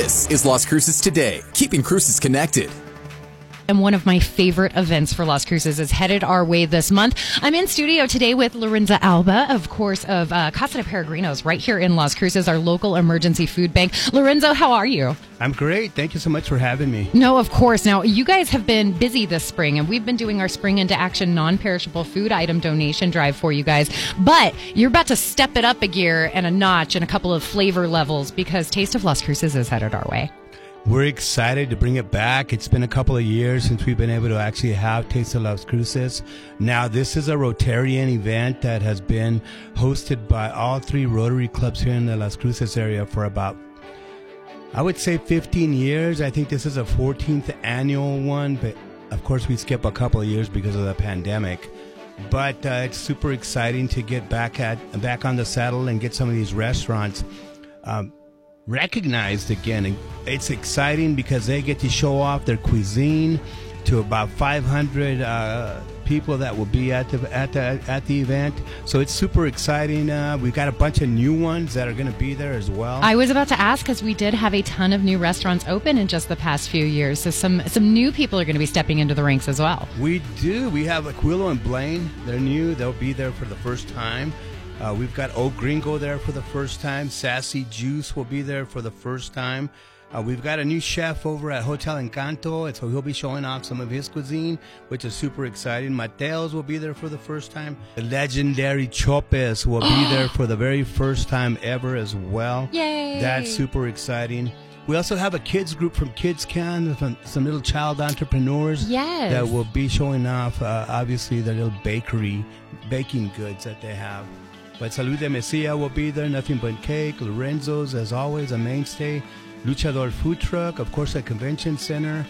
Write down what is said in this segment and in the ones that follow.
This is Las Cruces Today, keeping Cruces connected and one of my favorite events for Las Cruces is headed our way this month. I'm in studio today with Lorenzo Alba, of course, of uh, Casa de Peregrinos, right here in Las Cruces, our local emergency food bank. Lorenzo, how are you? I'm great. Thank you so much for having me. No, of course. Now, you guys have been busy this spring, and we've been doing our Spring into Action non perishable food item donation drive for you guys. But you're about to step it up a gear and a notch and a couple of flavor levels because Taste of Las Cruces is headed our way. We're excited to bring it back. It's been a couple of years since we've been able to actually have Taste of Las Cruces. Now, this is a Rotarian event that has been hosted by all three Rotary clubs here in the Las Cruces area for about, I would say 15 years. I think this is a 14th annual one, but of course we skip a couple of years because of the pandemic. But uh, it's super exciting to get back at back on the saddle and get some of these restaurants. Um, recognized again. It's exciting because they get to show off their cuisine to about 500 uh, people that will be at the at the at the event. So it's super exciting. Uh, we've got a bunch of new ones that are going to be there as well. I was about to ask because we did have a ton of new restaurants open in just the past few years. So some some new people are going to be stepping into the ranks as well. We do. We have Aquilo and Blaine. They're new. They'll be there for the first time. Uh, we've got Old Gringo there for the first time. Sassy Juice will be there for the first time. Uh, we've got a new chef over at Hotel Encanto, and so he'll be showing off some of his cuisine, which is super exciting. Mateos will be there for the first time. The legendary Chopes will be there for the very first time ever as well. Yay! That's super exciting. We also have a kids group from Kids Can, some, some little child entrepreneurs yes. that will be showing off, uh, obviously, the little bakery, baking goods that they have. But Salud de Mesilla will be there, nothing but cake. Lorenzo's, as always, a mainstay. Luchador Food Truck, of course, at Convention Center.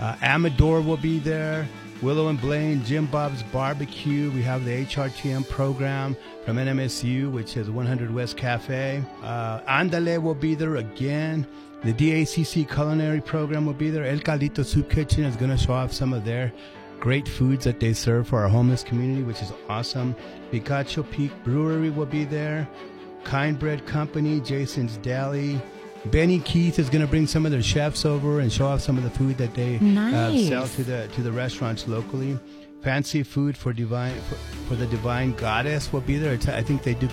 Uh, Amador will be there. Willow and Blaine, Jim Bob's Barbecue. We have the HRTM program from NMSU, which is 100 West Cafe. Uh, Andale will be there again. The DACC culinary program will be there. El Caldito Soup Kitchen is going to show off some of their great foods that they serve for our homeless community, which is awesome. Picacho Peak Brewery will be there. Kind Bread Company, Jason's Deli. Benny Keith is going to bring some of their chefs over and show off some of the food that they nice. uh, sell to the to the restaurants locally. Fancy food for divine for, for the divine goddess will be there. I think they do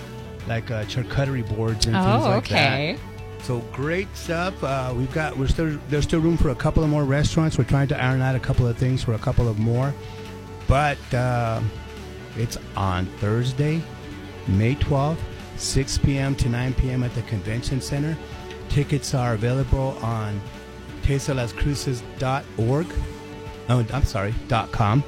like uh, charcuterie boards and oh, things like okay. that. So great stuff. Uh, we've got we're still there's still room for a couple of more restaurants. We're trying to iron out a couple of things for a couple of more, but uh, it's on Thursday, May 12th, 6 p.m. to 9 p.m. at the Convention Center. Tickets are available on tasteolascruces.org. Oh, I'm sorry, .com.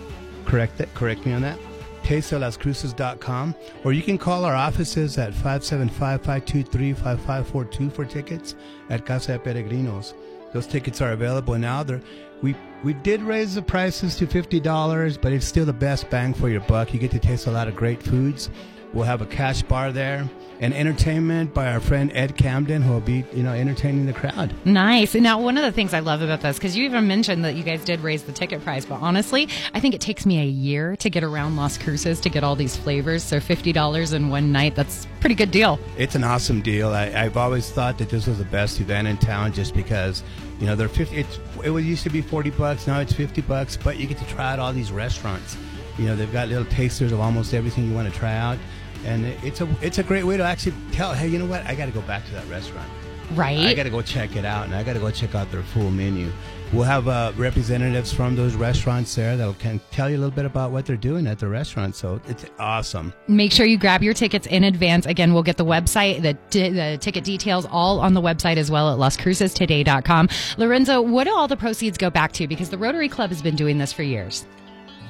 Correct that. Correct me on that tasteolascruces.com, or you can call our offices at 575-523-5542 for tickets at Casa de Peregrinos. Those tickets are available now. They're, we we did raise the prices to fifty dollars, but it's still the best bang for your buck. You get to taste a lot of great foods. We'll have a cash bar there and entertainment by our friend Ed Camden, who will be, you know, entertaining the crowd. Nice. Now, one of the things I love about this, because you even mentioned that you guys did raise the ticket price, but honestly, I think it takes me a year to get around Las Cruces to get all these flavors. So $50 in one night, that's a pretty good deal. It's an awesome deal. I, have always thought that this was the best event in town just because, you know, they're 50, it's, it used to be 40 bucks, now it's 50 bucks, but you get to try out all these restaurants. You know, they've got little tasters of almost everything you want to try out and it's a it's a great way to actually tell, hey, you know what? I got to go back to that restaurant. Right. I got to go check it out, and I got to go check out their full menu. We'll have uh, representatives from those restaurants there that will can tell you a little bit about what they're doing at the restaurant. So it's awesome. Make sure you grab your tickets in advance. Again, we'll get the website, the, the ticket details all on the website as well at lascrucestoday.com. Lorenzo, what do all the proceeds go back to? Because the Rotary Club has been doing this for years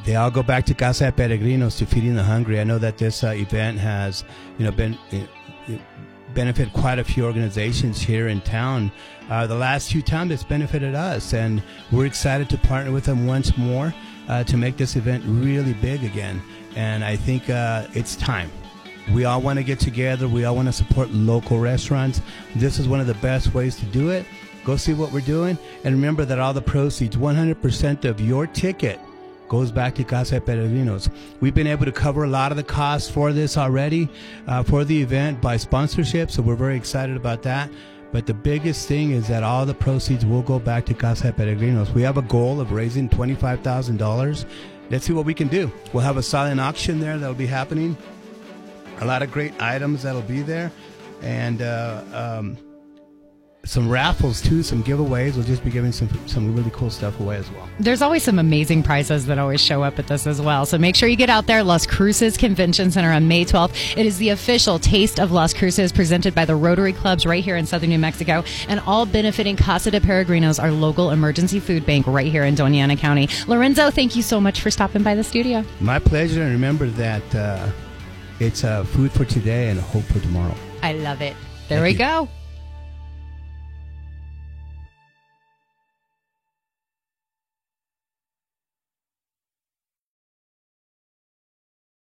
they all go back to Casa de Peregrinos to feeding the hungry. I know that this uh, event has, you know, been it, it benefit quite a few organizations here in town. Uh, the last few times it's benefited us, and we're excited to partner with them once more uh, to make this event really big again. And I think uh, it's time. We all want to get together. We all want to support local restaurants. This is one of the best ways to do it. Go see what we're doing, and remember that all the proceeds, 100% of your ticket goes back to Casa Peregrinos. We've been able to cover a lot of the costs for this already, uh, for the event by sponsorship, so we're very excited about that. But the biggest thing is that all the proceeds will go back to Casa Peregrinos. We have a goal of raising $25,000. Let's see what we can do. We'll have a silent auction there that'll be happening. A lot of great items that'll be there. And uh, um, some raffles too, some giveaways. We'll just be giving some some really cool stuff away as well. There's always some amazing prizes that always show up at this as well. So make sure you get out there. Las Cruces Convention Center on May 12th. It is the official Taste of Las Cruces presented by the Rotary Clubs right here in southern New Mexico, and all benefiting Casa de Peregrinos, our local emergency food bank right here in Doña Ana County. Lorenzo, thank you so much for stopping by the studio. My pleasure. And remember that uh, it's uh, food for today and hope for tomorrow. I love it. There Thank we you. go.